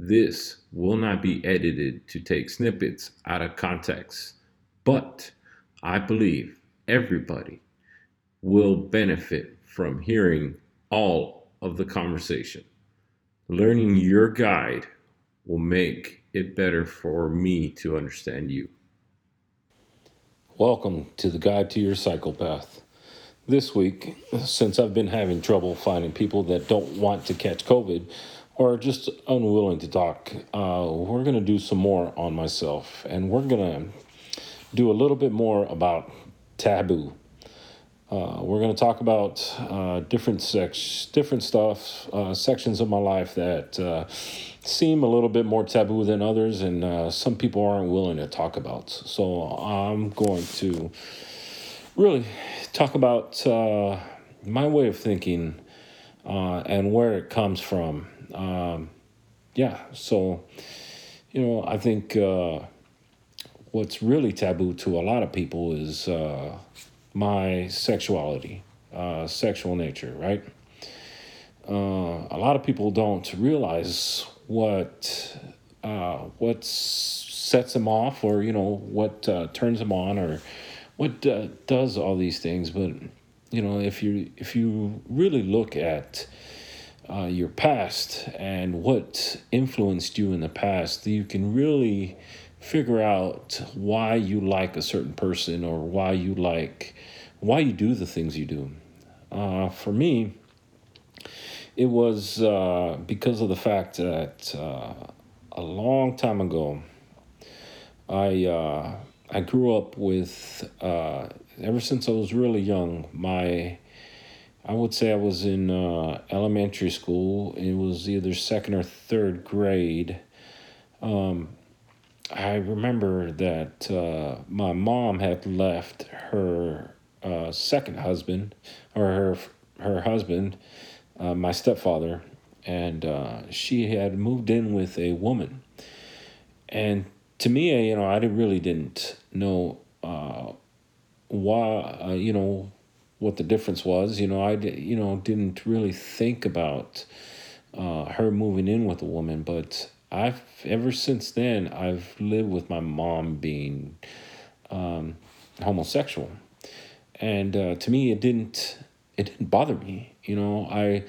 This will not be edited to take snippets out of context, but I believe everybody will benefit from hearing all of the conversation. Learning your guide will make it better for me to understand you. Welcome to the Guide to Your Psychopath. This week, since I've been having trouble finding people that don't want to catch COVID, or just unwilling to talk, uh, we're going to do some more on myself. And we're going to do a little bit more about taboo. Uh, we're going to talk about uh, different sex, different stuff, uh, sections of my life that uh, seem a little bit more taboo than others, and uh, some people aren't willing to talk about. So I'm going to really talk about my way of thinking and where it comes from um, yeah, so, you know, I think uh, what's really taboo to a lot of people is uh, my sexuality, uh, sexual nature, right? Uh, a lot of people don't realize what uh, what sets them off, or you know what uh, turns them on, or what does all these things. But you know, if you if you really look at uh, your past and what influenced you in the past, you can really figure out why you like a certain person or why you like why you do the things you do. Uh, for me, it was uh, because of the fact that uh, a long time ago, I uh, I grew up with uh, ever since I was really young. My I would say I was in uh, elementary school. It was either second or third grade. Um, I remember that uh, my mom had left her uh, second husband, or her her husband, uh, my stepfather, and uh, she had moved in with a woman. And to me, you know, I really didn't know uh, why, you know, what the difference was. You know, I you know didn't really think about uh, her moving in with a woman, but I've ever since then I've lived with my mom being um, homosexual, and uh, to me it didn't it didn't bother me. You know, I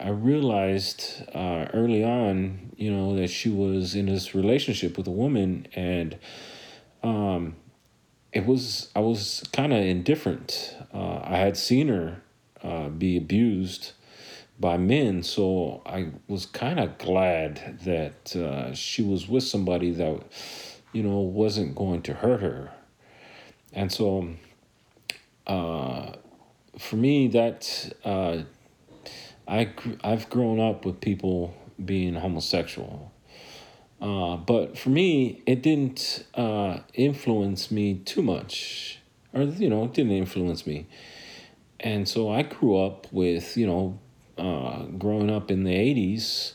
I realized uh, early on, you know, that she was in this relationship with a woman, and um, it was I was kind of indifferent. Uh, I had seen her uh, be abused by men, so I was kind of glad that uh, she was with somebody that you know wasn't going to hurt her, and so uh, for me that uh, I I've grown up with people being homosexual uh, but for me, it didn't uh, influence me too much, or you know, it didn't influence me. And so I grew up with you know, uh, growing up in the '80s,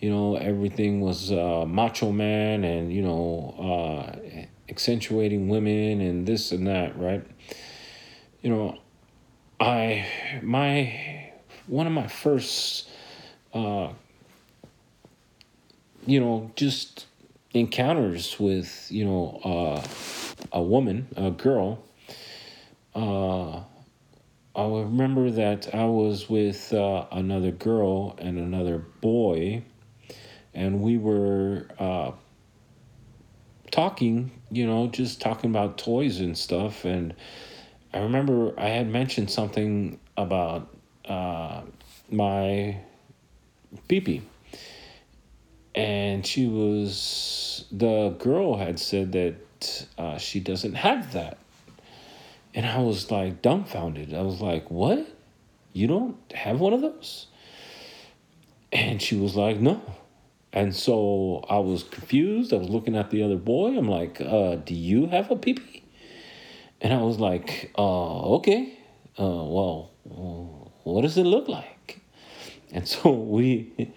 you know, everything was uh, macho man and you know, uh, accentuating women and this and that, right? You know, I my one of my first uh, you know, just encounters with, you know, uh, a woman, a girl. Uh, I remember that I was with uh, another girl and another boy, and we were uh, talking, you know, just talking about toys and stuff. And I remember I had mentioned something about uh, my peepee and she was the girl had said that uh, she doesn't have that and i was like dumbfounded i was like what you don't have one of those and she was like no And so I was confused. I was looking at the other boy. I'm like, uh, do you have a peepee? And I was like, uh, okay. Uh, well, what does it look like? And so we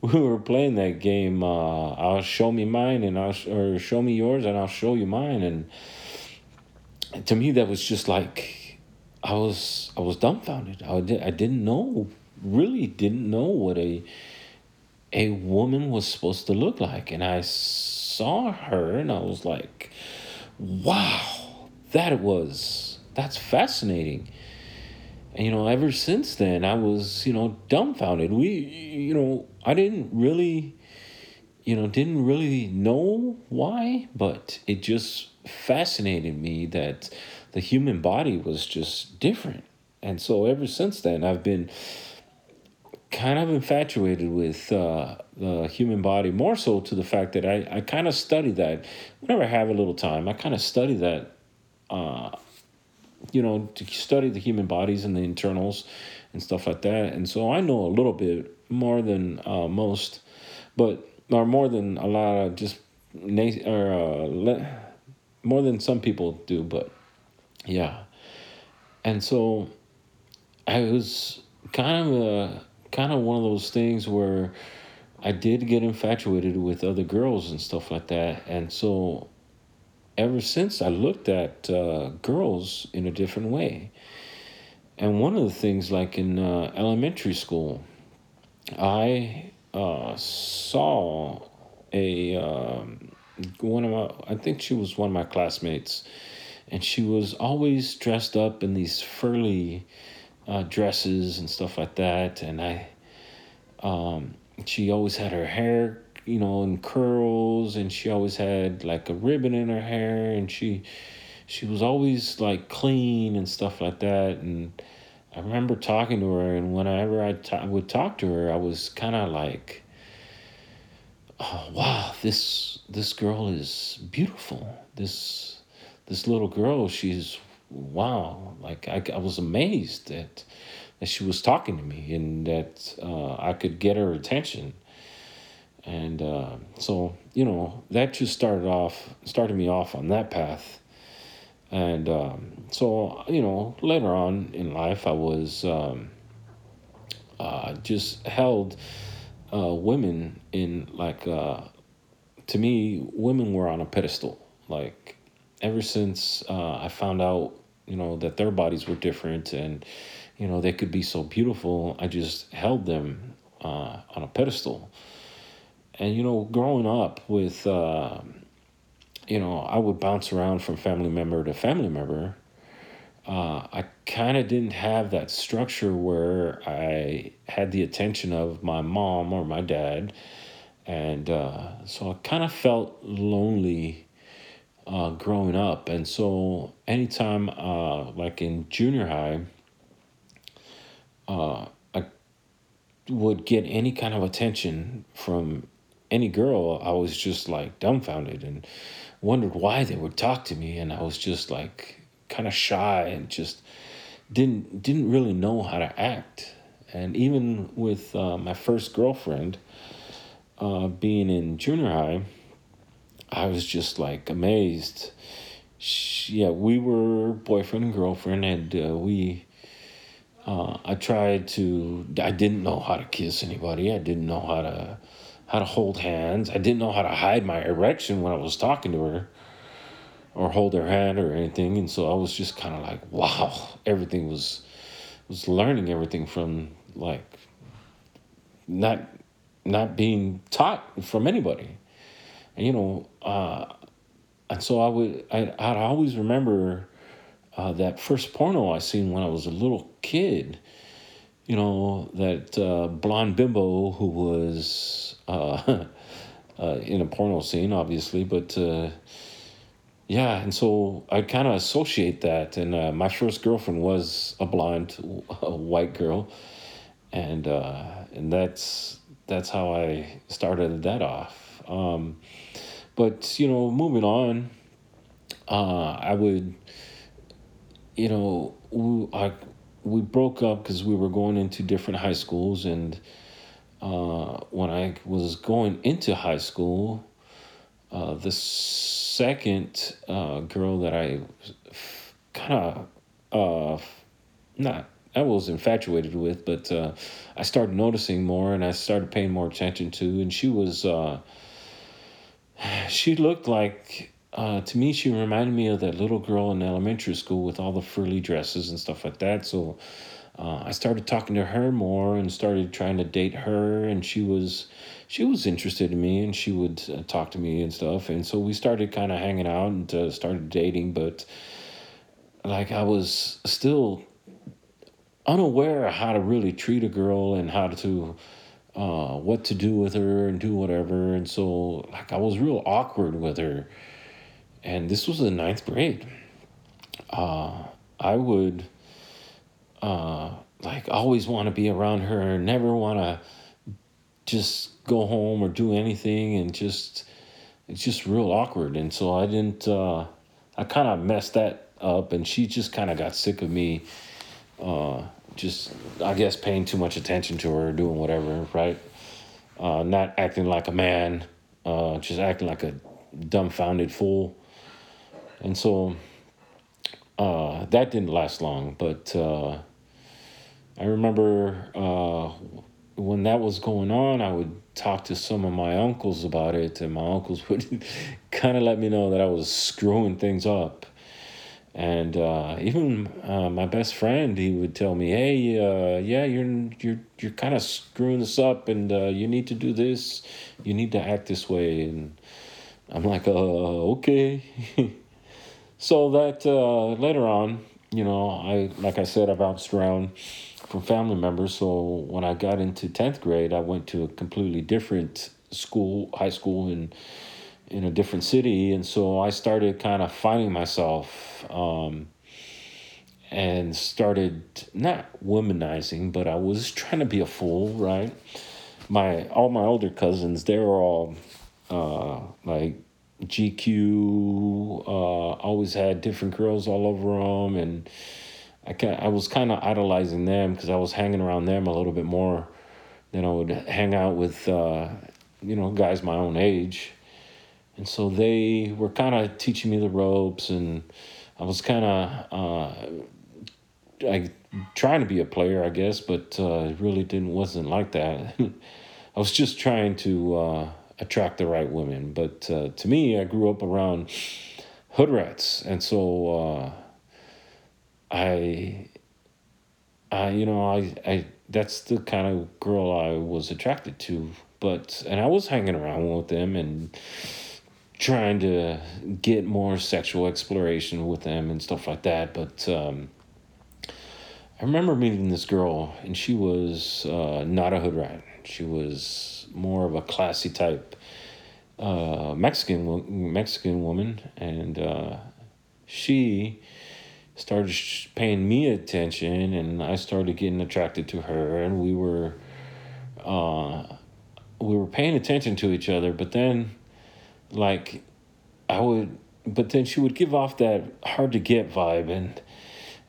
we were playing that game. Uh, I'll show me mine, and I'll or show me yours, and I'll show you mine. And to me, that was just like I was I was dumbfounded. I did I didn't know really didn't know what a a woman was supposed to look like, and I saw her, and I was like, wow, that was that's fascinating and, you know, ever since then, I was, you know, dumbfounded. We, you know, I didn't really, you know, didn't really know why, but it just fascinated me that the human body was just different. And so ever since then, I've been kind of infatuated with uh, the human body, more so to the fact that I, I kind of study that. Whenever I have a little time, I kind of study that uh, you know, to study the human bodies and the internals and stuff like that. And so I know a little bit more than uh, most, but or more than a lot of just na- or uh, le- more than some people do. But yeah, and so I was kind of a kind of one of those things where I did get infatuated with other girls and stuff like that, and so ever since I looked at uh, girls in a different way. And one of the things, like in uh, elementary school, I uh, saw a um, one of my, I think she was one of my classmates, and she was always dressed up in these furry uh, dresses and stuff like that. And I, um, she always had her hair you know, in curls, and she always had like a ribbon in her hair, and she she was always like clean and stuff like that. And I remember talking to her, and whenever I t- would talk to her, I was kind of like, "Oh wow, this this girl is beautiful. This this little girl, she's wow." Like I, I was amazed that that she was talking to me and that uh, I could get her attention and uh, so you know that just started off started me off on that path. And um, so you know later on in life i was um, uh, just held uh, women in like uh, to me women were on a pedestal. Like ever since uh, i found out you know that their bodies were different and you know they could be so beautiful i just held them uh, on a pedestal and you know, growing up with, uh, you know, I would bounce around from family member to family member. Uh, I kind of didn't have that structure where I had the attention of my mom or my dad. And uh, so I kind of felt lonely uh, growing up. And so anytime, uh, like in junior high, uh, I would get any kind of attention from any girl, I was just like dumbfounded and wondered why they would talk to me, and I was just like kind of shy and just didn't didn't really know how to act. And even with uh, my first girlfriend, uh, being in junior high, I was just like amazed. She, yeah, we were boyfriend and girlfriend, and uh, we. Uh, I tried to. I didn't know how to kiss anybody. I didn't know how to how to hold hands. I didn't know how to hide my erection when I was talking to her or hold her hand or anything. And so I was just kind of like, wow, everything was was learning everything from like not not being taught from anybody. And you know, uh, and so I would I I'd always remember uh, that first porno I seen when I was a little kid you know, that uh, blonde bimbo who was uh, uh, in a porno scene, obviously, but uh, yeah, and so I kind of associate that. And uh, my first girlfriend was a blonde, a white girl, and uh, and that's that's how I started that off. Um, but you know, moving on, uh, I would, you know, I we broke up because we were going into different high schools and uh, when I was going into high school, uh, the second uh, girl that I kind of uh, not I was infatuated with, but uh, I started noticing more and I started paying more attention to, and she was uh, she looked like uh, to me she reminded me of that little girl in elementary school with all the frilly dresses and stuff like that. So uh, I started talking to her more and started trying to date her, and she was she was interested in me, and she would uh, talk to me and stuff, and so we started kind of hanging out and uh, started dating, but like I was still unaware of how to really treat a girl and how to uh, what to do with her and do whatever, and so like I was real awkward with her, and this was the ninth grade. Uh, I would uh, like always want to be around her, never want to just go home or do anything, and just it's just real awkward. And so I didn't. Uh, I kind of messed that up, and she just kind of got sick of me. Uh, just I guess paying too much attention to her, doing whatever, right? Uh, not acting like a man, uh, just acting like a dumbfounded fool. And so uh, that didn't last long, but uh, I remember uh, when that was going on, I would talk to some of my uncles about it, and my uncles would kind of let me know that I was screwing things up. And uh, even uh, my best friend, he would tell me, "Hey, uh, yeah, you're you're you're kind of screwing this up, and uh, you need to do this. You need to act this way." And I'm like, "Uh, okay." so that uh, later on, you know, I like I said, I bounced around from family members. So when I got into 10th grade, I went to a completely different school, high school in in a different city, and so I started kind of finding myself um, and started not womanizing, but I was trying to be a fool, right? My all my older cousins, they were all uh, like GQ, uh, always had different girls all over them, and I can I was kind of idolizing them because I was hanging around them a little bit more than I would hang out with, uh, you know, guys my own age. And so they were kind of teaching me the ropes, and I was kind of uh, I trying to be a player, I guess, but uh, really didn't wasn't like that. I was just trying to uh, attract the right women. But uh, to me, I grew up around hood rats, and so uh, I, I, you know, I, I, that's the kind of girl I was attracted to. But, and I was hanging around with them and trying to get more sexual exploration with them and stuff like that. But, um, I remember meeting this girl, and she was uh, not a hood rat. She was more of a classy type uh, Mexican Mexican woman, and uh, she started paying me attention and I started getting attracted to her and we were uh we were paying attention to each other but then like I would but then she would give off that hard to get vibe and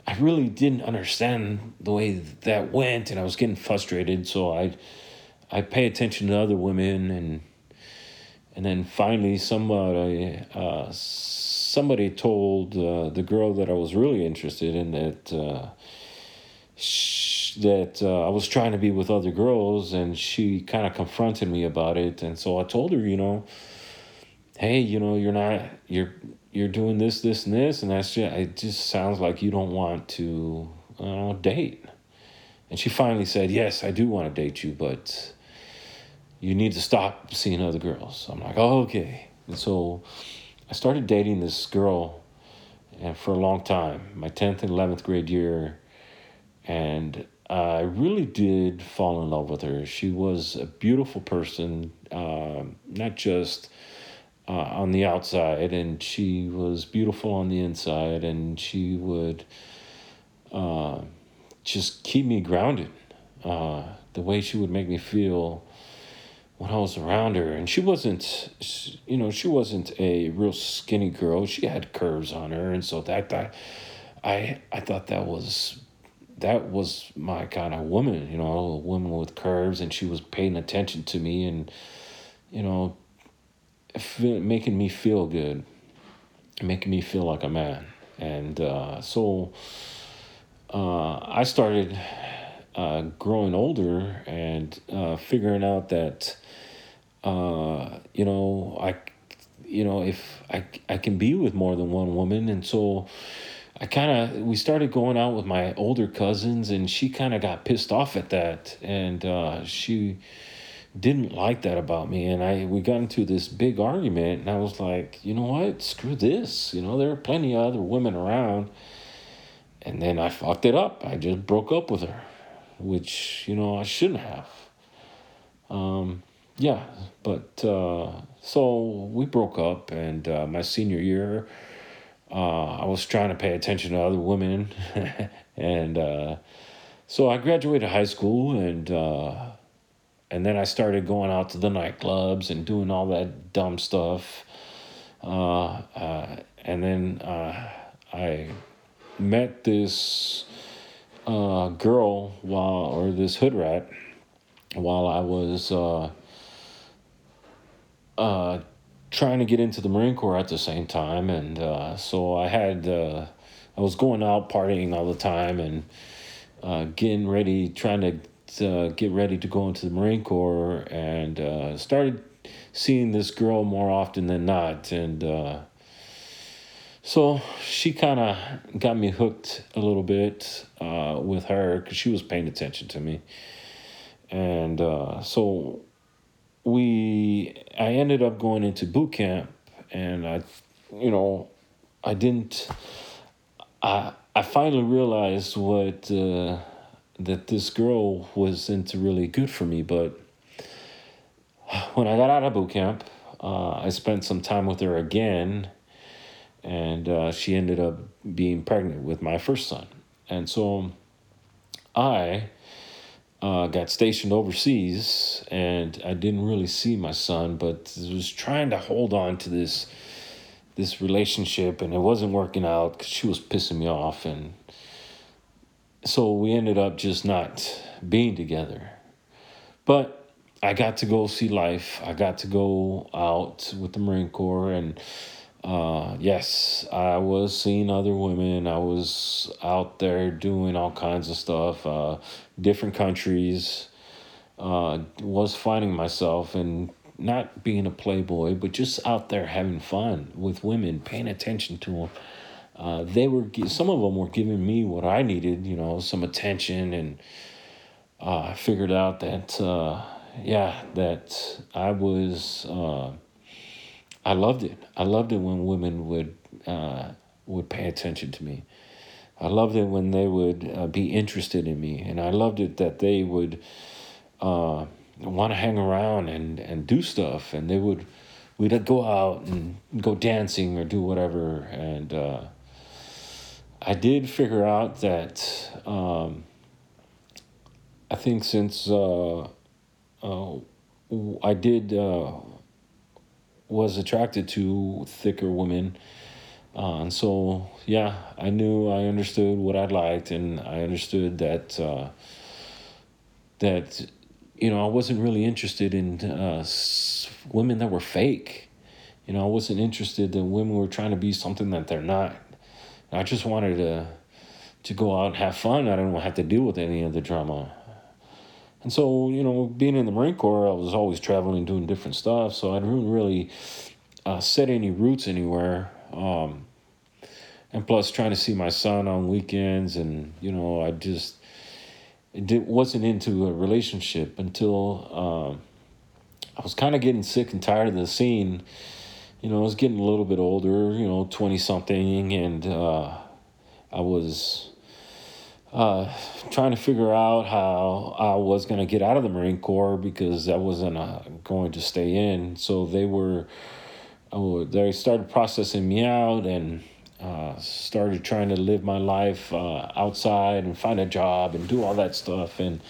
I really didn't understand the way that went and I was getting frustrated so I I pay attention to other women and and then finally somebody uh somebody told uh, the girl that I was really interested in that uh, sh- that uh, I was trying to be with other girls, and she kind of confronted me about it. And so I told her, you know, hey, you know, you're not you're you're doing this, this, and this, and that's just it. Just sounds like you don't want to uh, date. And she finally said, yes, I do want to date you, but you need to stop seeing other girls. I'm like, oh, okay. And so I started dating this girl and for a long time, my 10th and 11th grade year, and I really did fall in love with her. She was a beautiful person, uh, not just uh, on the outside, and she was beautiful on the inside, and she would uh, just keep me grounded. Uh, the way she would make me feel when I was around her, and she wasn't, you know, she wasn't a real skinny girl. She had curves on her, and so that that I I thought that was that was my kind of woman, you know, a woman with curves, and she was paying attention to me and, you know, making me feel good, making me feel like a man. And uh, so uh, I started uh, growing older and uh, figuring out that, uh, you know, I, you know, if I, I can be with more than one woman. And so I kind of, we started going out with my older cousins and she kind of got pissed off at that. And uh, she, didn't like that about me and I we got into this big argument and I was like, you know what? Screw this. You know, there are plenty of other women around. And then I fucked it up. I just broke up with her, which, you know, I shouldn't have. Um, yeah, but uh, so we broke up, and uh, my senior year, uh, I was trying to pay attention to other women, and uh, so I graduated high school, and uh, and then I started going out to the nightclubs and doing all that dumb stuff. And then I met this uh, girl while, or this hood rat, while I was uh, uh, trying to get into the Marine Corps at the same time. And so I had, I was going out partying all the time and getting ready, trying to uh, get ready to go into the Marine Corps and uh, started seeing this girl more often than not. And uh, so she kind of got me hooked a little bit uh, with her because she was paying attention to me. And uh, so we, I ended up going into boot camp and I, you know, I didn't, I, I finally realized what, uh, that this girl was into really good for me. But when I got out of boot camp, uh, I spent some time with her again, and uh, she ended up being pregnant with my first son. And so I uh, got stationed overseas, and I didn't really see my son, but was trying to hold on to this this relationship, and it wasn't working out because she was pissing me off, and so we ended up just not being together. But I got to go see life. I got to go out with the Marine Corps, and uh, yes, I was seeing other women. I was out there doing all kinds of stuff, uh, different countries. Uh, was finding myself and not being a playboy, but just out there having fun with women, paying attention to them uh, they were some of them were giving me what I needed, you know, some attention, and uh, I figured out that uh, yeah, that I was uh, I loved it. I loved it when women would uh, would pay attention to me. I loved it when they would uh, be interested in me, and I loved it that they would want to hang around and and do stuff, and they would we'd go out and go dancing or do whatever, and I did figure out that um, I think since uh, uh, I did uh, was attracted to thicker women, uh, and so yeah, I knew I understood what I liked, and I understood that uh, that you know I wasn't really interested in uh, women that were fake. You know, I wasn't interested in women were trying to be something that they're not. I just wanted to to go out and have fun. I didn't have to deal with any of the drama. And so, you know, being in the Marine Corps, I was always traveling, doing different stuff. So I didn't really uh, set any roots anywhere. Um, and plus, trying to see my son on weekends, and you know, I just did, wasn't into a relationship until um, I was kind of getting sick and tired of the scene you know, I was getting a little bit older, you know, 20 something, and uh, I was uh, trying to figure out how I was going to get out of the Marine Corps because I wasn't uh, going to stay in. So they were, oh, they started processing me out and uh, started trying to live my life uh, outside and find a job and do all that stuff. And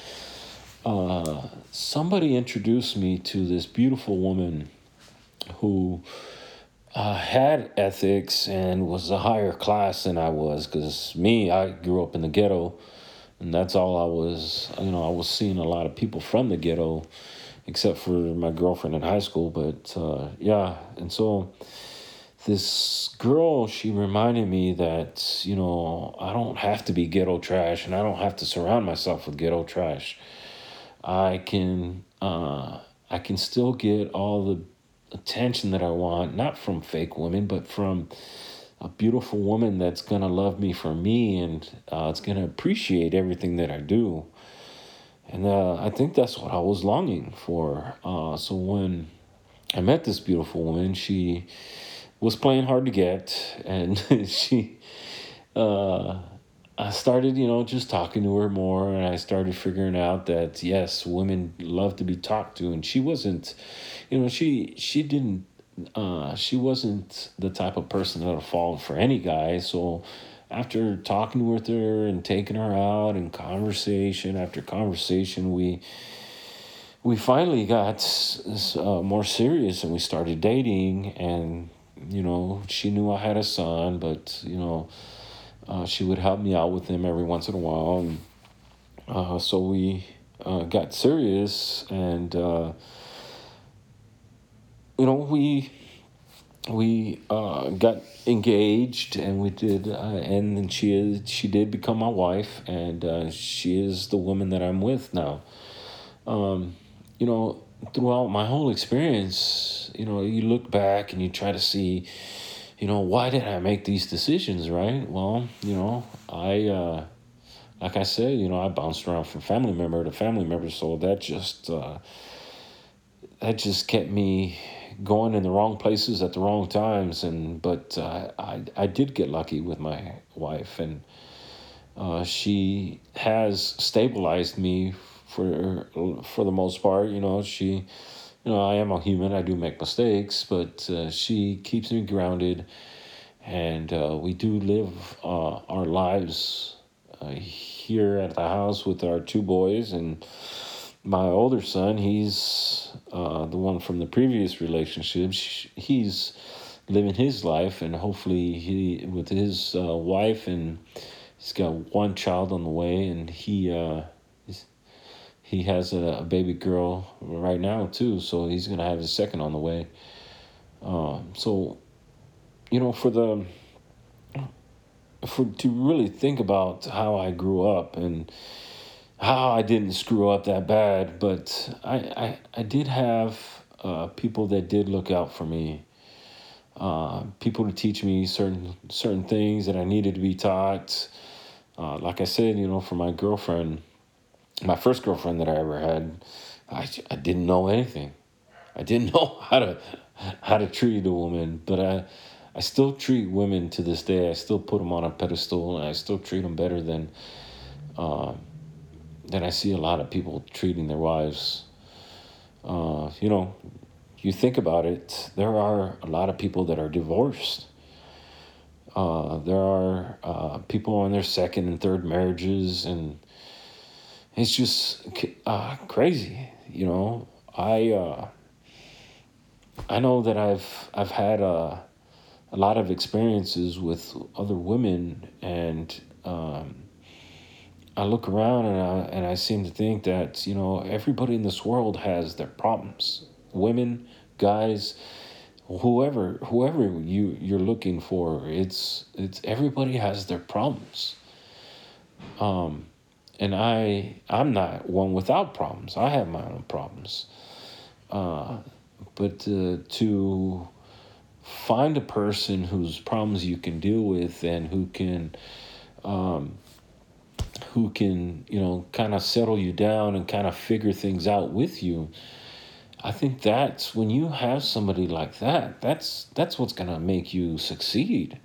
uh, somebody introduced me to this beautiful woman who uh, had ethics and was a higher class than I was because me, I grew up in the ghetto and that's all I was. You know, I was seeing a lot of people from the ghetto, except for my girlfriend in high school. But uh, yeah, and so this girl, she reminded me that you know I don't have to be ghetto trash, and I don't have to surround myself with ghetto trash. I can uh, I can still get all the attention that I want, not from fake women, but from a beautiful woman that's gonna love me for me and uh, it's gonna appreciate everything that I do. And uh, I think that's what I was longing for. Uh, so when I met this beautiful woman, she was playing hard to get, and she, uh, I started, you know, just talking to her more, and I started figuring out that yes, women love to be talked to, and she wasn't, you know, she she didn't uh, she wasn't the type of person that would fall for any guy. So after talking with her and taking her out and conversation after conversation, we we finally got uh, more serious and we started dating. And you know, she knew I had a son, but you know, uh, she would help me out with him every once in a while. And uh, so we uh, got serious and uh, you know, we we uh, got engaged and we did uh, and then she is she did become my wife and uh, she is the woman that I'm with now um, you know throughout my whole experience you know you look back and you try to see you know why did I make these decisions right? Well you know I uh, like I said you know I bounced around from family member to family member so that just uh, that just kept me going in the wrong places at the wrong times and but uh, I I did get lucky with my wife and uh, she has stabilized me for for the most part you know she you know I am a human I do make mistakes but uh, she keeps me grounded and uh, we do live uh, our lives uh, here at the house with our two boys and my older son, he's uh, the one from the previous relationship. He's living his life, and hopefully, he with his uh, wife, and he's got one child on the way, and he he has a, a, baby girl right now too. So he's gonna have his second on the way. Um, so, you know, for the for to really think about how I grew up and how I didn't screw up that bad, but I, I, I did have uh, people that did look out for me. Uh, people to teach me certain certain things that I needed to be taught. Uh, like I said, you know, for my girlfriend, my first girlfriend that I ever had, I, I didn't know anything. I didn't know how to how to treat a woman, but I I still treat women to this day. I still put them on a pedestal, and I still treat them better than. Uh, that I see a lot of people treating their wives. Uh, you know, you think about it, there are a lot of people that are divorced. Uh, there are uh, people on their second and third marriages, and it's just uh, crazy. You know, I uh, I know that I've I've had a, uh, a lot of experiences with other women, and um, I look around and I, and I seem to think that, you know, everybody in this world has their problems. Women, guys, whoever whoever you you're looking for, it's it's everybody has their problems. Um and I I'm not one without problems. I have my own problems. Uh but uh, to find a person whose problems you can deal with and who can um, who can, you know, kind of settle you down and kind of figure things out with you. I think that's when you have somebody like that, that's that's what's to make you succeed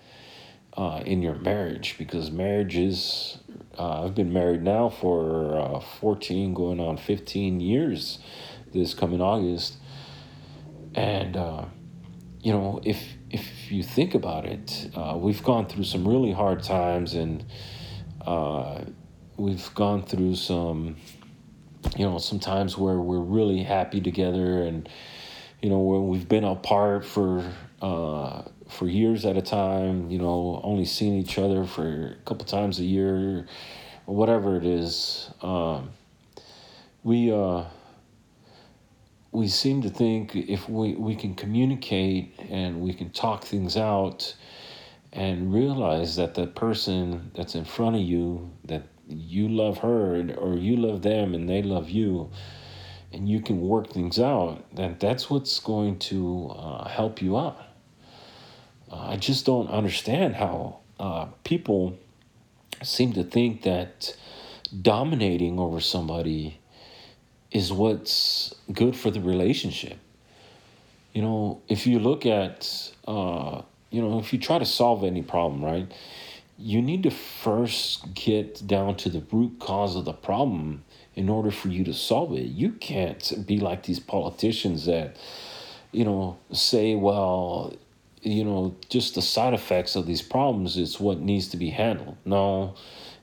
uh, in your marriage because marriage is uh, I've been married now for uh, 14 going on 15 years this coming August. And uh, you know, if if you think about it, uh, we've gone through some really hard times and uh, we've gone through some, you know, some times where we're really happy together, and you know, when we've been apart for uh, for years at a time, you know, only seeing each other for a couple times a year, or whatever it is. Um, we uh, we seem to think if we, we can communicate and we can talk things out and realize that the person that's in front of you that you love her or you love them and they love you and you can work things out that that's what's going to uh, help you out i just don't understand how uh, people seem to think that dominating over somebody is what's good for the relationship you know if you look at uh, you know, if you try to solve any problem, right, you need to first get down to the root cause of the problem in order for you to solve it. You can't be like these politicians that, you know, say, well, you know, just the side effects of these problems is what needs to be handled. No,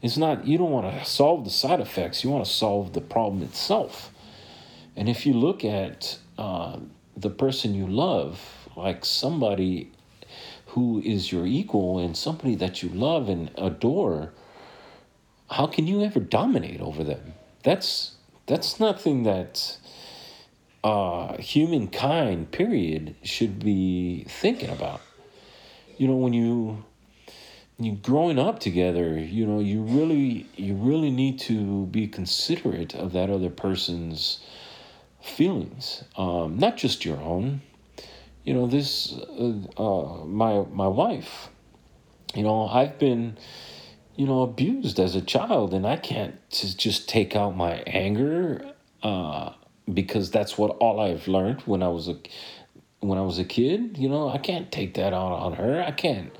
it's not. You don't want to solve the side effects. You want to solve the problem itself. And if you look at uh, the person you love, like somebody who is your equal and somebody that you love and adore, how can you ever dominate over them? That's that's nothing that uh, humankind, period, should be thinking about. You know, when you you growing up together, you know, you really you really need to be considerate of that other person's feelings, um, not just your own you know this uh, uh, my my wife you know i've been you know abused as a child and i can't just take out my anger uh, because that's what all i've learned when i was a when i was a kid you know i can't take that out on her. I can't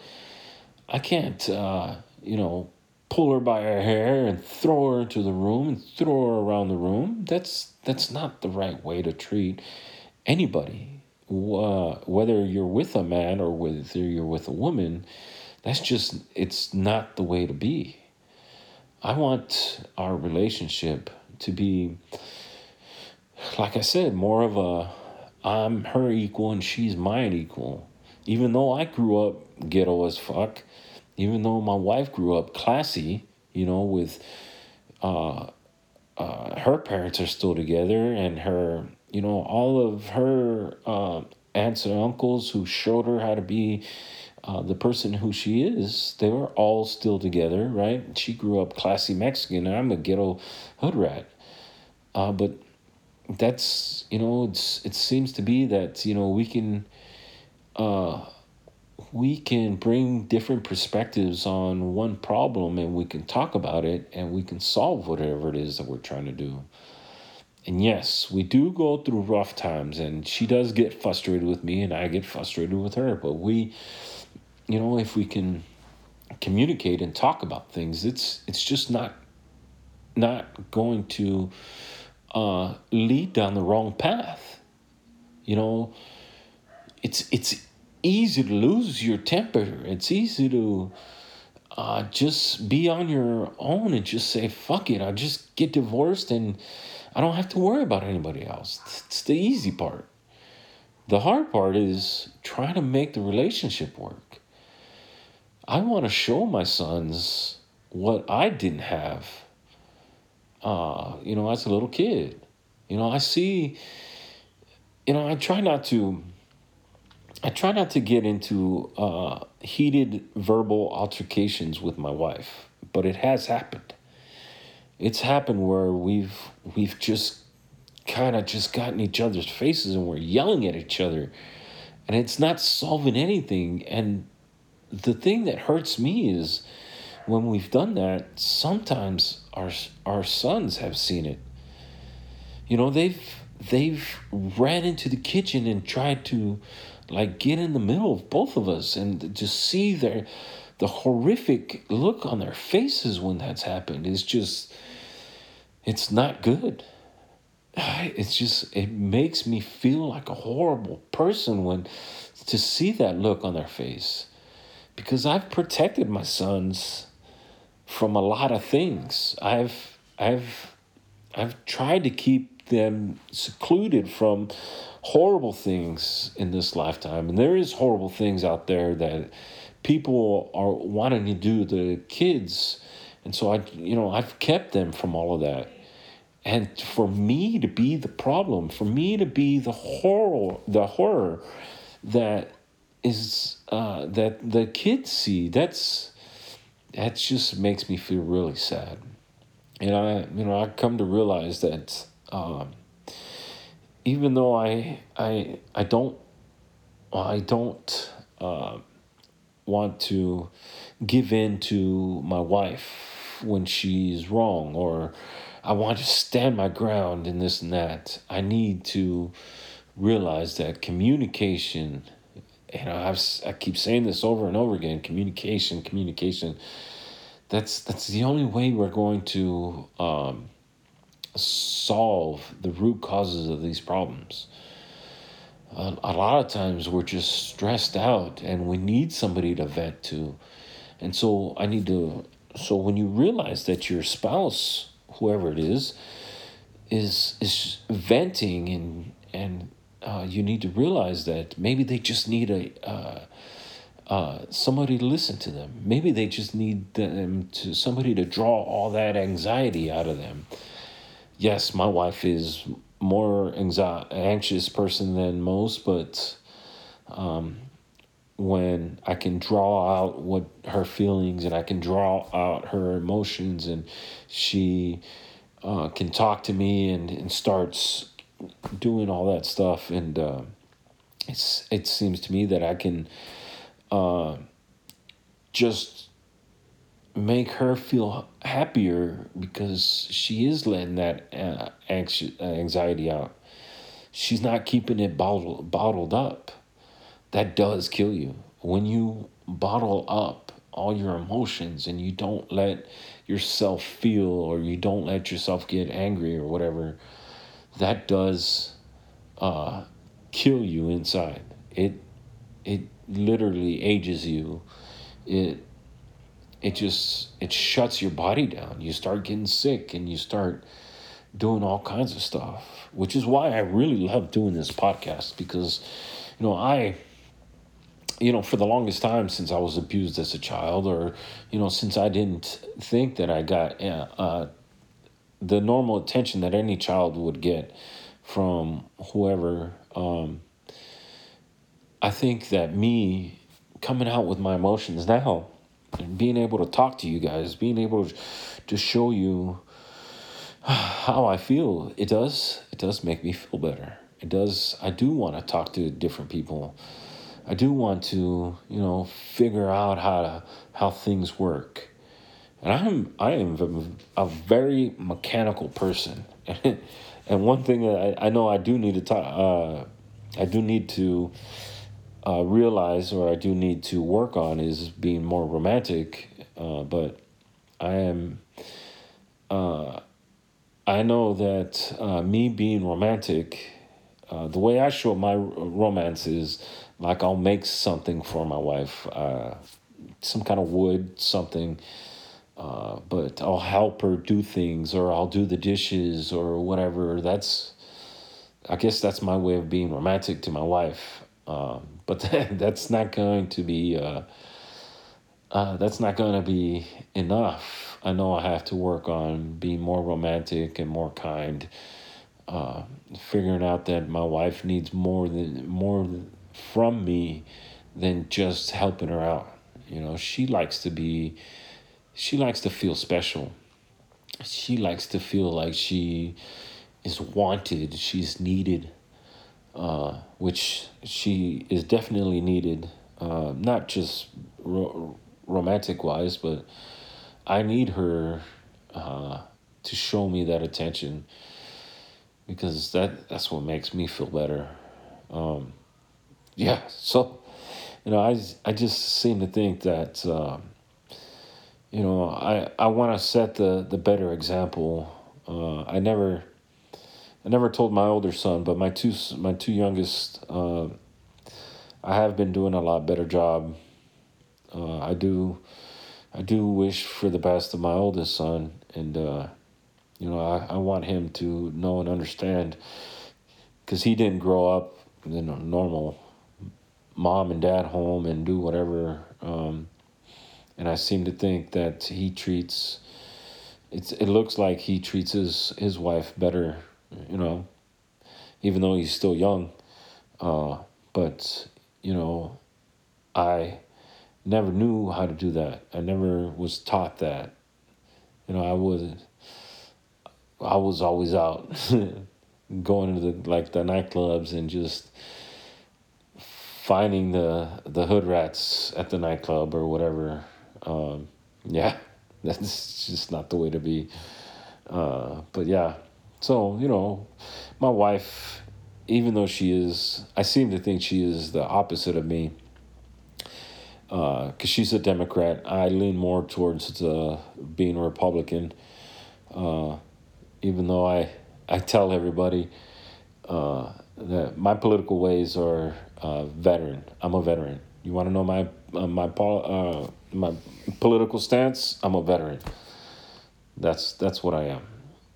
i can't uh, you know pull her by her hair and throw her into the room and throw her around the room. That's that's not the right way to treat anybody. Uh, whether you're with a man or whether you're with a woman, that's just, it's not the way to be. I want our relationship to be, like I said, more of a I'm her equal and she's mine equal. Even though I grew up ghetto as fuck, even though my wife grew up classy, you know, with uh, uh, her parents are still together and her you know, all of her uh, aunts and uncles who showed her how to be uh, the person who she is, they were all still together, right? She grew up classy Mexican, and I'm a ghetto hood rat. Uh, but that's, you know, it's, it seems to be that, you know, we can, uh, we can bring different perspectives on one problem and we can talk about it and we can solve whatever it is that we're trying to do and yes, we do go through rough times, and she does get frustrated with me, and I get frustrated with her. But we, you know, if we can communicate and talk about things, it's it's just not not going to uh, lead down the wrong path. You know, it's it's easy to lose your temper. It's easy to uh, just be on your own and just say fuck it. I just get divorced and I don't have to worry about anybody else. It's the easy part. The hard part is trying to make the relationship work. I want to show my sons what I didn't have, uh, you know, as a little kid. You know, I see, you know, I try not to. I try not to get into uh, heated verbal altercations with my wife, but it has happened it's happened where we've we've just kind of just gotten each other's faces and we're yelling at each other and it's not solving anything and the thing that hurts me is when we've done that sometimes our our sons have seen it you know they've they've ran into the kitchen and tried to like get in the middle of both of us and just see their the horrific look on their faces when that's happened is just it's not good. It's just, it makes me feel like a horrible person when to see that look on their face. Because I've protected my sons from a lot of things. I've, I've, I've tried to keep them secluded from horrible things in this lifetime. And there is horrible things out there that people are wanting to do to the kids And so I, you know, I've kept them from all of that. And for me to be the problem, for me to be the horror, the horror that is uh, that the kids see, that's that just makes me feel really sad. And I, you know, I come to realize that um, even though I, I, I don't, I don't uh, want to give in to my wife when she's wrong, or I want to stand my ground in this and that. I need to realize that communication, you know, I've, I keep saying this over and over again communication, communication. That's, that's the only way we're going to um, solve the root causes of these problems. A, a lot of times we're just stressed out and we need somebody to vent to. And so I need to, so when you realize that your spouse, whoever it is, is is venting and and uh, you need to realize that maybe they just need a uh, uh, somebody to listen to them. Maybe they just need them to somebody to draw all that anxiety out of them yes, my wife is more anxi- anxious person than most, but um, when I can draw out what her feelings and I can draw out her emotions, and she uh, can talk to me and, and starts doing all that stuff, and uh, it's it seems to me that I can uh, just make her feel happier because she is letting that uh, anxiety out. She's not keeping it bottled, bottled up. That does kill you. When you bottle up all your emotions and you don't let yourself feel or you don't let yourself get angry or whatever, that does uh, kill you inside. It it literally ages you. It it just it shuts your body down you start getting sick and you start doing all kinds of stuff which is why i really love doing this podcast because you know i you know for the longest time since i was abused as a child or you know since i didn't think that i got uh, the normal attention that any child would get from whoever um, i think that me coming out with my emotions now and being able to talk to you guys, being able to show you how I feel, it does it does make me feel better. It does I do want to talk to different people. I do want to, you know, figure out how to how things work. And I'm I am a, very mechanical person. and one thing that I, I know I do need to talk uh, I do need to uh, realize or I do need to work on is being more romantic. Uh, but I am, uh, I know that uh, me being romantic, uh, the way I show my romance is like I'll make something for my wife, some kind of wood, something. But I'll help her do things, or I'll do the dishes, or whatever. That's, I guess that's my way of being romantic to my wife. Um, but that's not going to be uh, uh, that's not going to be enough. I know I have to work on being more romantic and more kind. Uh, figuring out that my wife needs more than more from me than just helping her out. You know, she likes to be, she likes to feel special. She likes to feel like she is wanted. She's needed uh, which she is definitely needed, uh, not just ro- romantic wise, but I need her uh, to show me that attention because that that's what makes me feel better. Um, yeah, so you know, I I just seem to think that um, you know I I want to set the the better example. Uh, I never I never told my older son, but my two my two youngest, uh, I have been doing a lot better job. Uh, I do, I do wish for the best of my oldest son, and uh, you know I, I want him to know and understand, because he didn't grow up in a normal mom and dad home and do whatever. Um, and I seem to think that he treats. It's it looks like he treats his his wife better, you know, even though he's still young. Uh, but you know, I never knew how to do that. I never was taught that. You know, I was I was always out going to the like the nightclubs and just finding the the hood rats at the nightclub or whatever. Um, yeah, that's just not the way to be. Uh, but yeah, so you know, my wife, even though she is, I seem to think she is the opposite of me. Because uh, she's a Democrat, I lean more towards uh, being a Republican. Uh, even though I I tell everybody uh, that my political ways are uh, veteran. I'm a veteran. You want to know my uh, my uh, my political stance? I'm a veteran. That's that's what I am.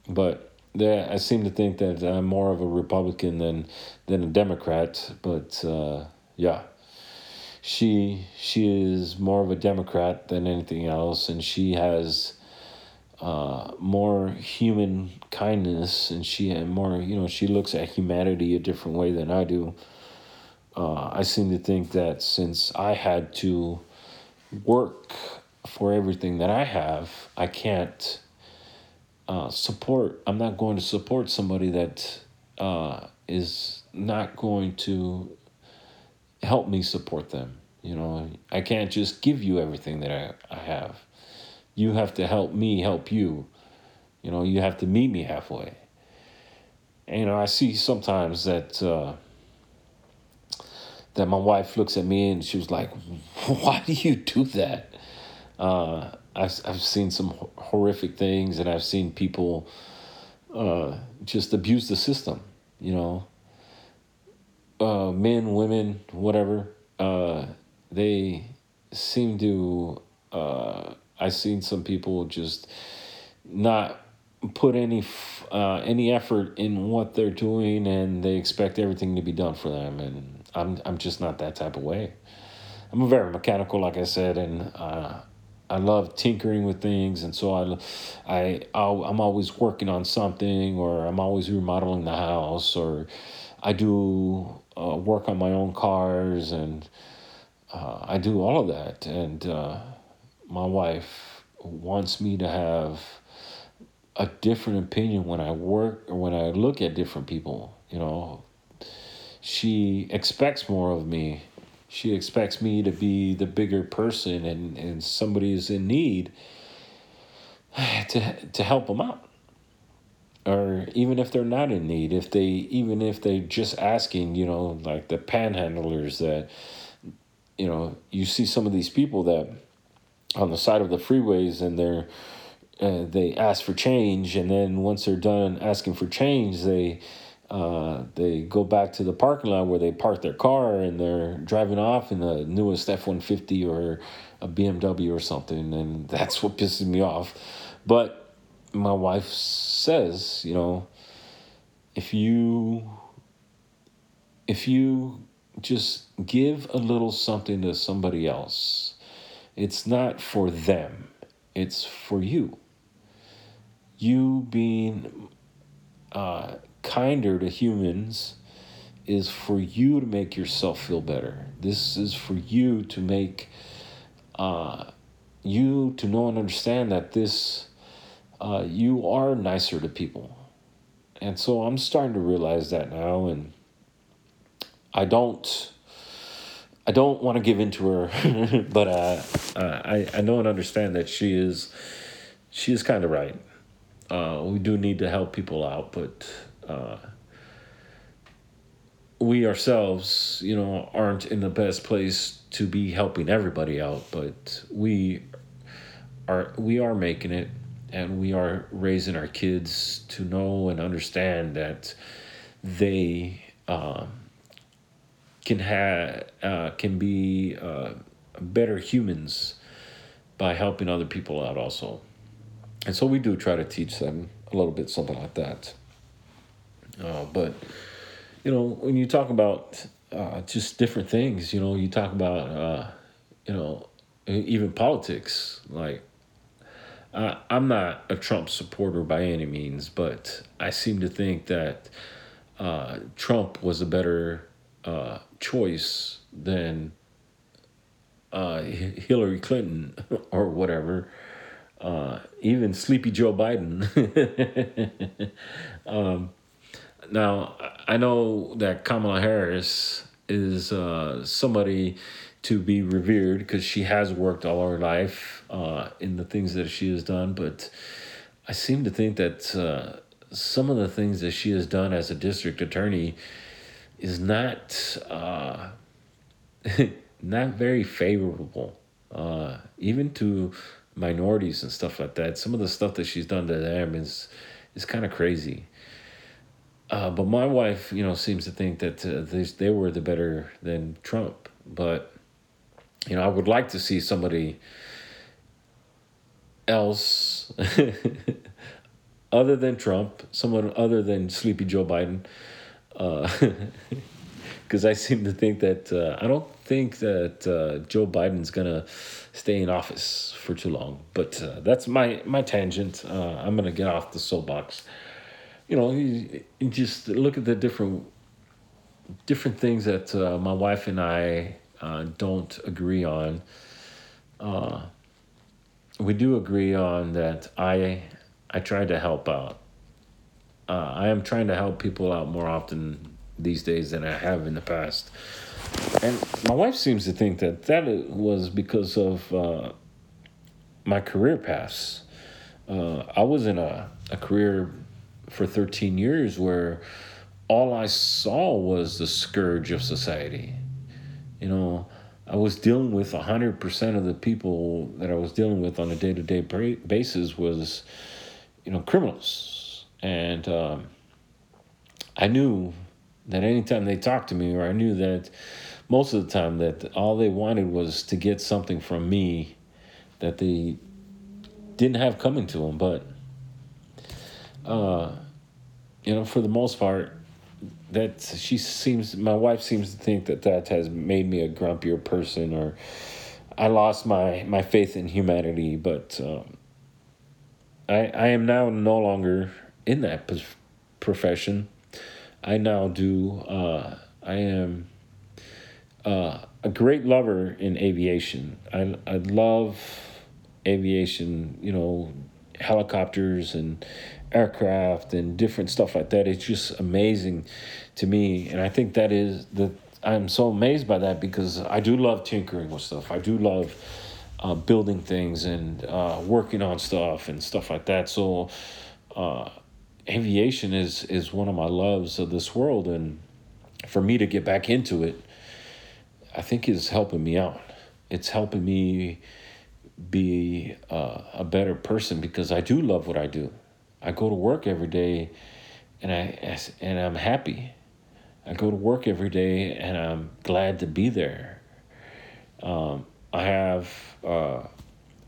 But there, I seem to think that I'm more of a Republican than than a Democrat. But uh, yeah, she she is more of a Democrat than anything else, and she has uh, more human kindness, and she and more you know she looks at humanity a different way than I do. Uh, I seem to think that since I had to work for everything that I have, I can't uh, support. I'm not going to support somebody that uh, is not going to help me support them. You know, I can't just give you everything that I, I have you have to help me help you. You know, you have to meet me halfway. And, you know, I see sometimes that uh, that my wife looks at me and she was like, "Why do you do that?" Uh, I've I've seen some horrific things, and I've seen people uh, just abuse the system. You know, uh, men, women, whatever. Uh, they seem to uh, I've seen some people just not put any uh, any effort in what they're doing, and they expect everything to be done for them. And I'm I'm just not that type of way. I'm very mechanical, like I said, and uh, I love tinkering with things, and so I, I I'll, I'm always working on something, or I'm always remodeling the house, or I do uh, work on my own cars, and uh, I do all of that, and uh, my wife wants me to have a different opinion when I work or when I look at different people. You know, she expects more of me. She expects me to be the bigger person, and and somebody is in need to to help them out. Or even if they're not in need, if they even if they're just asking, you know, like the panhandlers that, you know, you see some of these people that on the side of the freeways and they're uh, they ask for change and then once they're done asking for change they uh, they go back to the parking lot where they park their car and they're driving off in the newest F-150 or a BMW or something and that's what pisses me off but my wife says you know if you if you just give a little something to somebody else it's not for them, it's for you. You being uh, kinder to humans is for you to make yourself feel better. This is for you to make uh, you to know and understand that this uh, you are nicer to people. And so I'm starting to realize that now, and I don't I don't want to give in to her, but uh, uh, I I know and understand that she is she is kind of right. Uh, we do need to help people out, but uh, we ourselves, you know, aren't in the best place to be helping everybody out. But we are we are making it, and we are raising our kids to know and understand that they. Um, can have uh, can be uh, better humans by helping other people out also and so we do try to teach them a little bit something like that uh, but you know when you talk about uh, just different things you know you talk about uh, you know even politics. Like, uh, I'm not a Trump supporter by any means, but I seem to think that uh, Trump was a better uh, choice than uh, Hillary Clinton or whatever. Even Sleepy Joe Biden. um, now, I know that Kamala Harris is uh, somebody to be revered because she has worked all her life uh, in the things that she has done. But I seem to think that uh, some of the things that she has done as a district attorney is not uh, not very favorable, uh, even to minorities and stuff like that. Some of the stuff that she's done to them is is kind of crazy. Uh, but my wife, you know, seems to think that uh, they, they were the better than Trump. But you know, I would like to see somebody else other than Trump, someone other than Sleepy Joe Biden. Because uh, I seem to think that uh, I don't think that uh, Joe Biden's gonna stay in office for too long. But uh, that's my my tangent. I'm gonna get off the soapbox. You know, you, you just look at the different different things that uh, my wife and I uh, don't agree on. Uh, we do agree on that I I try to help out. Uh, I am trying to help people out more often these days than I have in the past. And my wife seems to think that that was because of uh, my career paths. Uh, I was in a, a career for 13 years where all I saw was the scourge of society you know, I was dealing with 100% of the people that I was dealing with on a day to day basis was, you know, criminals. And um, I knew that anytime they talked to me, or I knew that most of the time that all they wanted was to get something from me that they didn't have coming to them. But, uh, you know, for the most part, that she seems my wife seems to think that that has made me a grumpier person or I lost my my faith in humanity but um, I I am now no longer in that profession. I now do uh, I am uh, a great lover in aviation. I I love aviation you know helicopters and aircraft and different stuff like that. It's just amazing to me, and I think that is the. I'm so amazed by that because I do love tinkering with stuff. I do love uh, building things and uh, working on stuff and stuff like that. So, uh, aviation is is one of my loves of this world, and for me to get back into it, I think is helping me out. It's helping me be uh, a better person because I do love what I do. I go to work every day and I and I'm happy. I go to work every day and I'm glad to be there. Um, I have uh,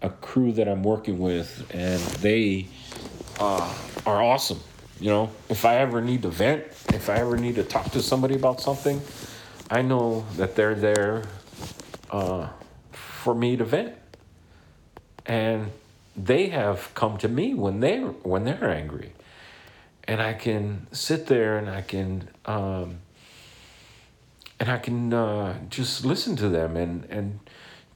a crew that I'm working with and they uh, are awesome. You know, if I ever need to vent, if I ever need to talk to somebody about something, I know that they're there uh, for me to vent. And they have come to me when they when they're angry, and I can sit there and I can um, and I can uh, just listen to them and and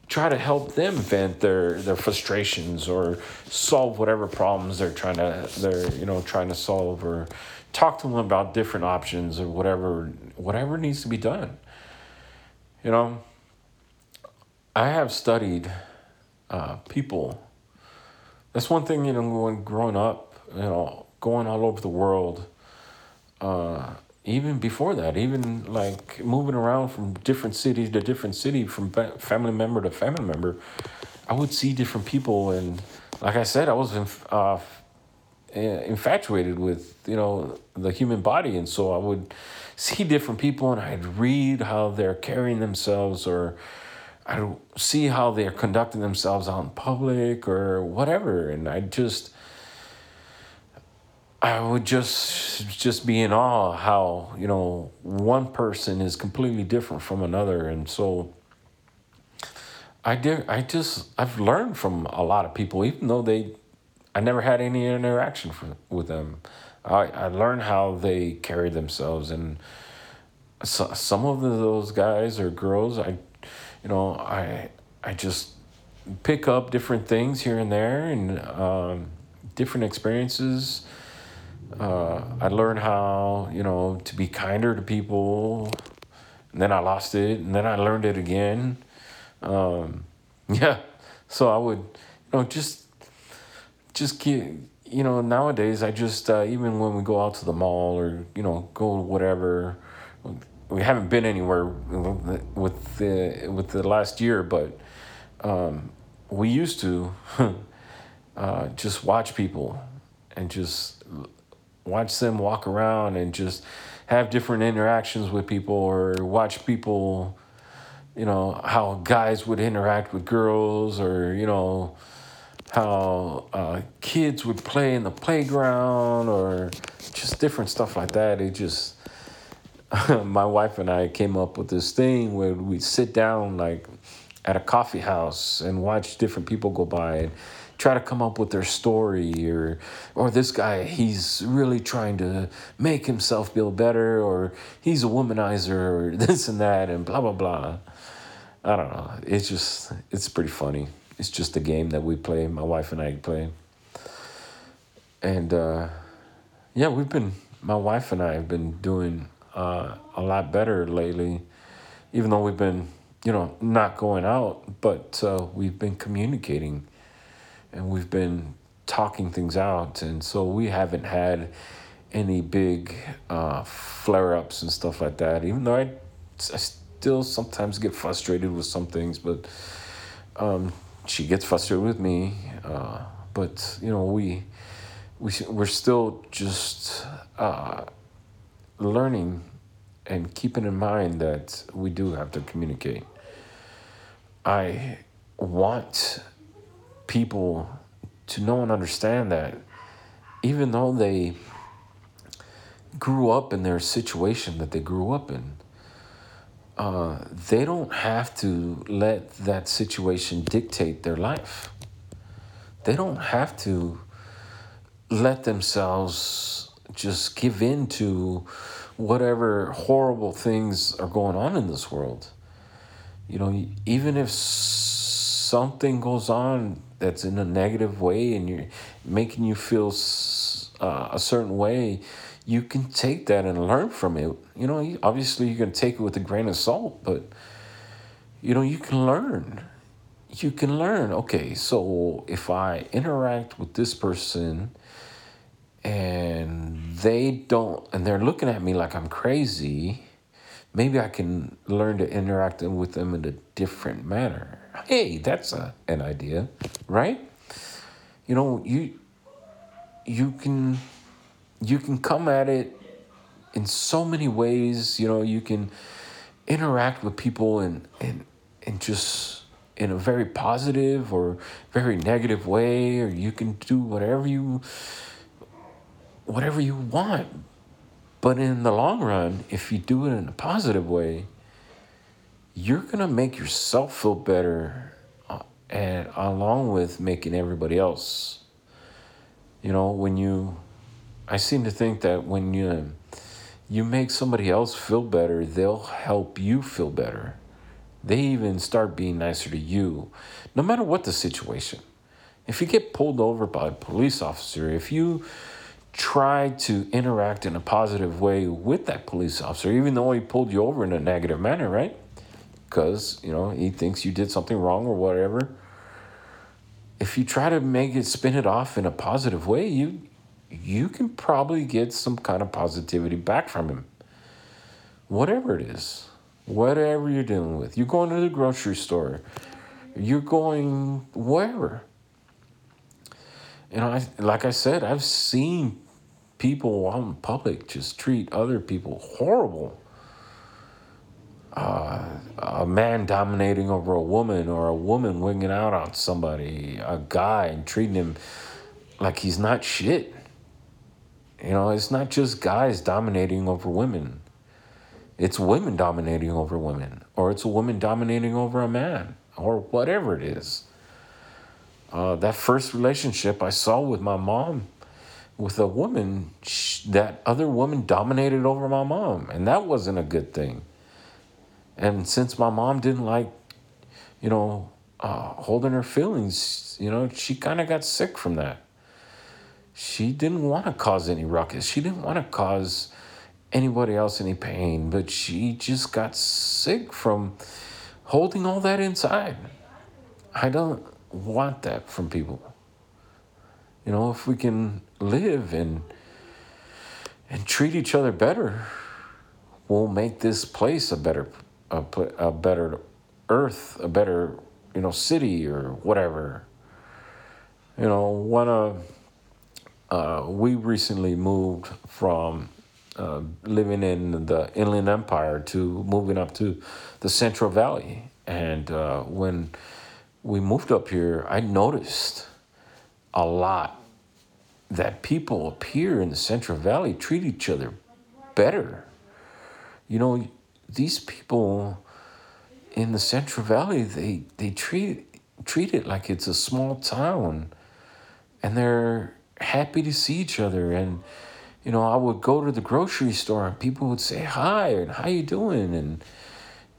try to help them vent their their frustrations or solve whatever problems they're trying to they're you know trying to solve or talk to them about different options or whatever whatever needs to be done. You know i have studied uh, people that's one thing you know when growing up you know going all over the world uh, even before that even like moving around from different city to different city from family member to family member i would see different people and like i said i was uh, infatuated with you know the human body. And so i would see different people and i'd read how they're carrying themselves or I see how they're conducting themselves out in public or whatever, and I just I would just just be in awe how you know one person is completely different from another, and so I did. I just I've learned from a lot of people, even though they, I never had any interaction for, with them. I I learned how they carry themselves, and so, some of those guys or girls, I, you know, I I just pick up different things here and there, and um, different experiences. Uh, I learned how you know to be kinder to people, and then I lost it, and then I learned it again. Um, yeah, so I would, you know, just, just get, you know, nowadays I just uh, even when we go out to the mall or you know go whatever, we haven't been anywhere with the with the last year, but um, we used to uh, just watch people and just watch them walk around and just have different interactions with people or watch people you know, how guys would interact with girls or, you know, how uh, kids would play in the playground or just different stuff like that. It just, my wife and I came up with this thing where we'd sit down like at a coffee house and watch different people go by and try to come up with their story or or this guy he's really trying to make himself feel better or he's a womanizer or this and that and blah blah blah I don't know. It's just it's pretty funny. It's just a game that we play. My wife and I play. And uh, yeah, we've been. My wife and I have been doing uh, a lot better lately, even though we've been, you know, not going out, but uh, we've been communicating, and we've been talking things out, and so we haven't had any big uh, flare ups and stuff like that. Even though I, I still sometimes get frustrated with some things, but um, she gets frustrated with me. Uh, but you know, we we we're still just uh, learning and keeping in mind that we do have to communicate. I want people to know and understand that even though they grew up in their situation that they grew up in, uh, they don't have to let that situation dictate their life. They don't have to let themselves just give in to whatever horrible things are going on in this world. You know, even if something goes on that's in a negative way and you're making you feel uh, a certain way, you can take that and learn from it. You know, obviously you can take it with a grain of salt, but you know, you can learn. You can learn, okay, so if I interact with this person and they don't, and they're looking at me like I'm crazy, maybe I can learn to interact with them in a different manner. Hey, that's a, an idea, right? You know, you you can you can come at it in so many ways. You know, you can interact with people and and and just in a very positive or very negative way, or you can do whatever you whatever you want. But in the long run, if you do it in a positive way, you're gonna make yourself feel better, uh, and along with making everybody else. You know, when you I seem to think that when you you make somebody else feel better, they'll help you feel better. They even start being nicer to you, no matter what the situation. If you get pulled over by a police officer, if you try to interact in a positive way with that police officer, even though he pulled you over in a negative manner, right? Because, you know, he thinks you did something wrong or whatever. If you try to make it spin it off in a positive way, you you can probably get some kind of positivity back from him. Whatever it is, whatever you're dealing with. You're going to the grocery store, you're going wherever. You know, I, like I said, I've seen people out in public just treat other people horrible. Uh, a man dominating over a woman, or a woman winging out on somebody, a guy and treating him like he's not shit. You know, it's not just guys dominating over women. It's women dominating over women, or it's a woman dominating over a man, or whatever it is. Uh, that first relationship I saw with my mom, with a woman, that other woman dominated over my mom, and that wasn't a good thing. And since my mom didn't like, you know, uh, holding her feelings, you know, she kind of got sick from that. She didn't want to cause any ruckus. She didn't want to cause anybody else any pain, but she just got sick from holding all that inside. I don't want that from people. You know, if we can live and and treat each other better, we'll make this place a better a, a better earth, a better, you know, city or whatever. You know, one of uh, we recently moved from uh, living in the Inland Empire to moving up to the Central Valley. And uh, when we moved up here, I noticed a lot that people up here in the Central Valley treat each other better. You know, these people in the Central Valley, they, they treat treat it like it's a small town and they're happy to see each other and you know, I would go to the grocery store and people would say hi and how you doing and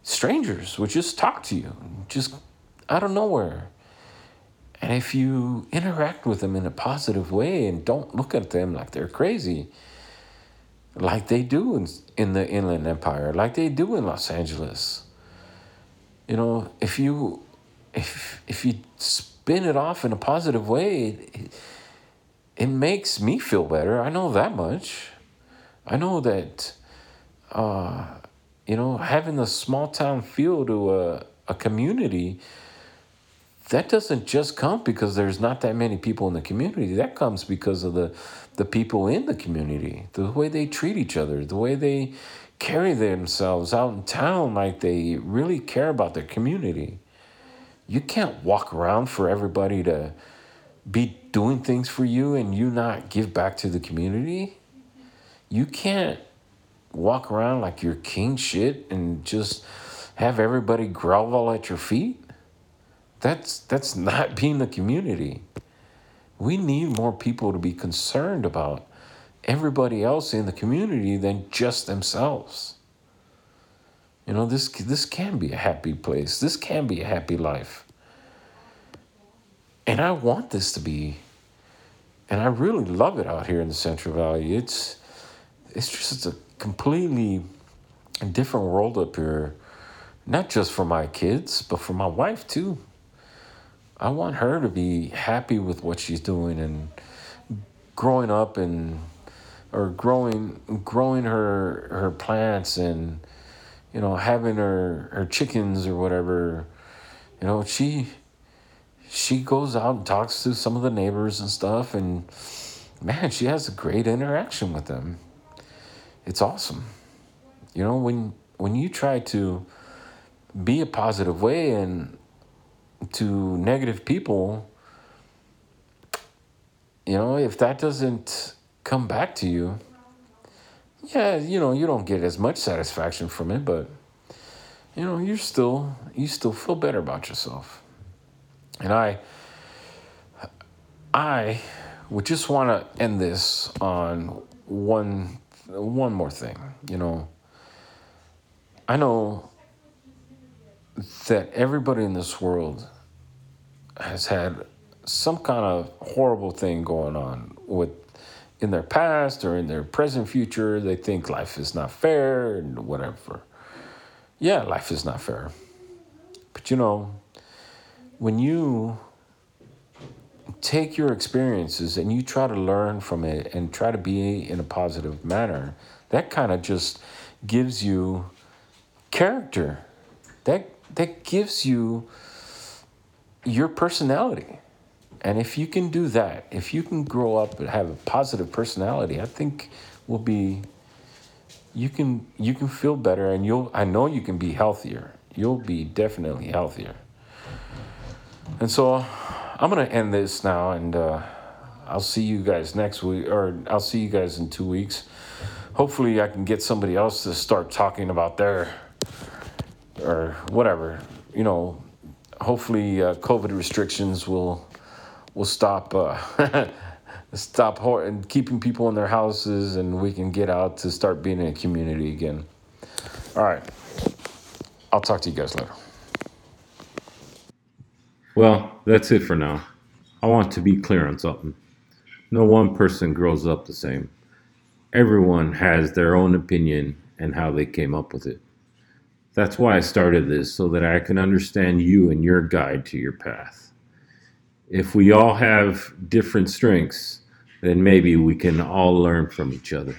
strangers would just talk to you just out of nowhere. And if you interact with them in a positive way and don't look at them like they're crazy, like they do in, in the Inland Empire, like they do in Los Angeles, you know, if you if if you spin it off in a positive way, it, it makes me feel better. I know that much. I know that, uh, you know, having a small town feel to a, a community, that doesn't just come because there's not that many people in the community. That comes because of the, the people in the community, the way they treat each other, the way they carry themselves out in town like they really care about their community. You can't walk around for everybody to be doing things for you and you not give back to the community, you can't walk around like you're king shit and just have everybody grovel at your feet. That's that's not being the community. We need more people to be concerned about everybody else in the community than just themselves. You know, this this can be a happy place. This can be a happy life. And I want this to be, and I really love it out here in the Central Valley. It's it's just a completely different world up here, not just for my kids, but for my wife too. I want her to be happy with what she's doing and growing up and or growing growing her her plants and you know having her her chickens or whatever. You know she she goes out and talks to some of the neighbors and stuff and man she has a great interaction with them. It's awesome. You know when when you try to be a positive way and to negative people you know if that doesn't come back to you yeah you know you don't get as much satisfaction from it but you know you're still you still feel better about yourself and I, I would just want to end this on one, one more thing. You know, I know that everybody in this world has had some kind of horrible thing going on with in their past or in their present future. They think life is not fair and whatever. Yeah life is not fair. But you know when you take your experiences and you try to learn from it and try to be in a positive manner, that kind of just gives you character. That that gives you your personality. And if you can do that, if you can grow up and have a positive personality, I think will be you can you can feel better and you'll I know you can be healthier. You'll be definitely healthier. And so I'm to end this now, and uh, I'll see you guys next week, or I'll see you guys in two weeks. Hopefully, I can get somebody else to start talking about their, or whatever, you know. hopefully uh, COVID restrictions will will stop uh, stop hor- and keeping people in their houses, and we can get out to start being in a community again. All right, I'll talk to you guys later. Well, that's it for now. I want to be clear on something. No one person grows up the same. Everyone has their own opinion and how they came up with it. That's why I started this, so that I can understand you and your guide to your path. If we all have different strengths, then maybe we can all learn from each other.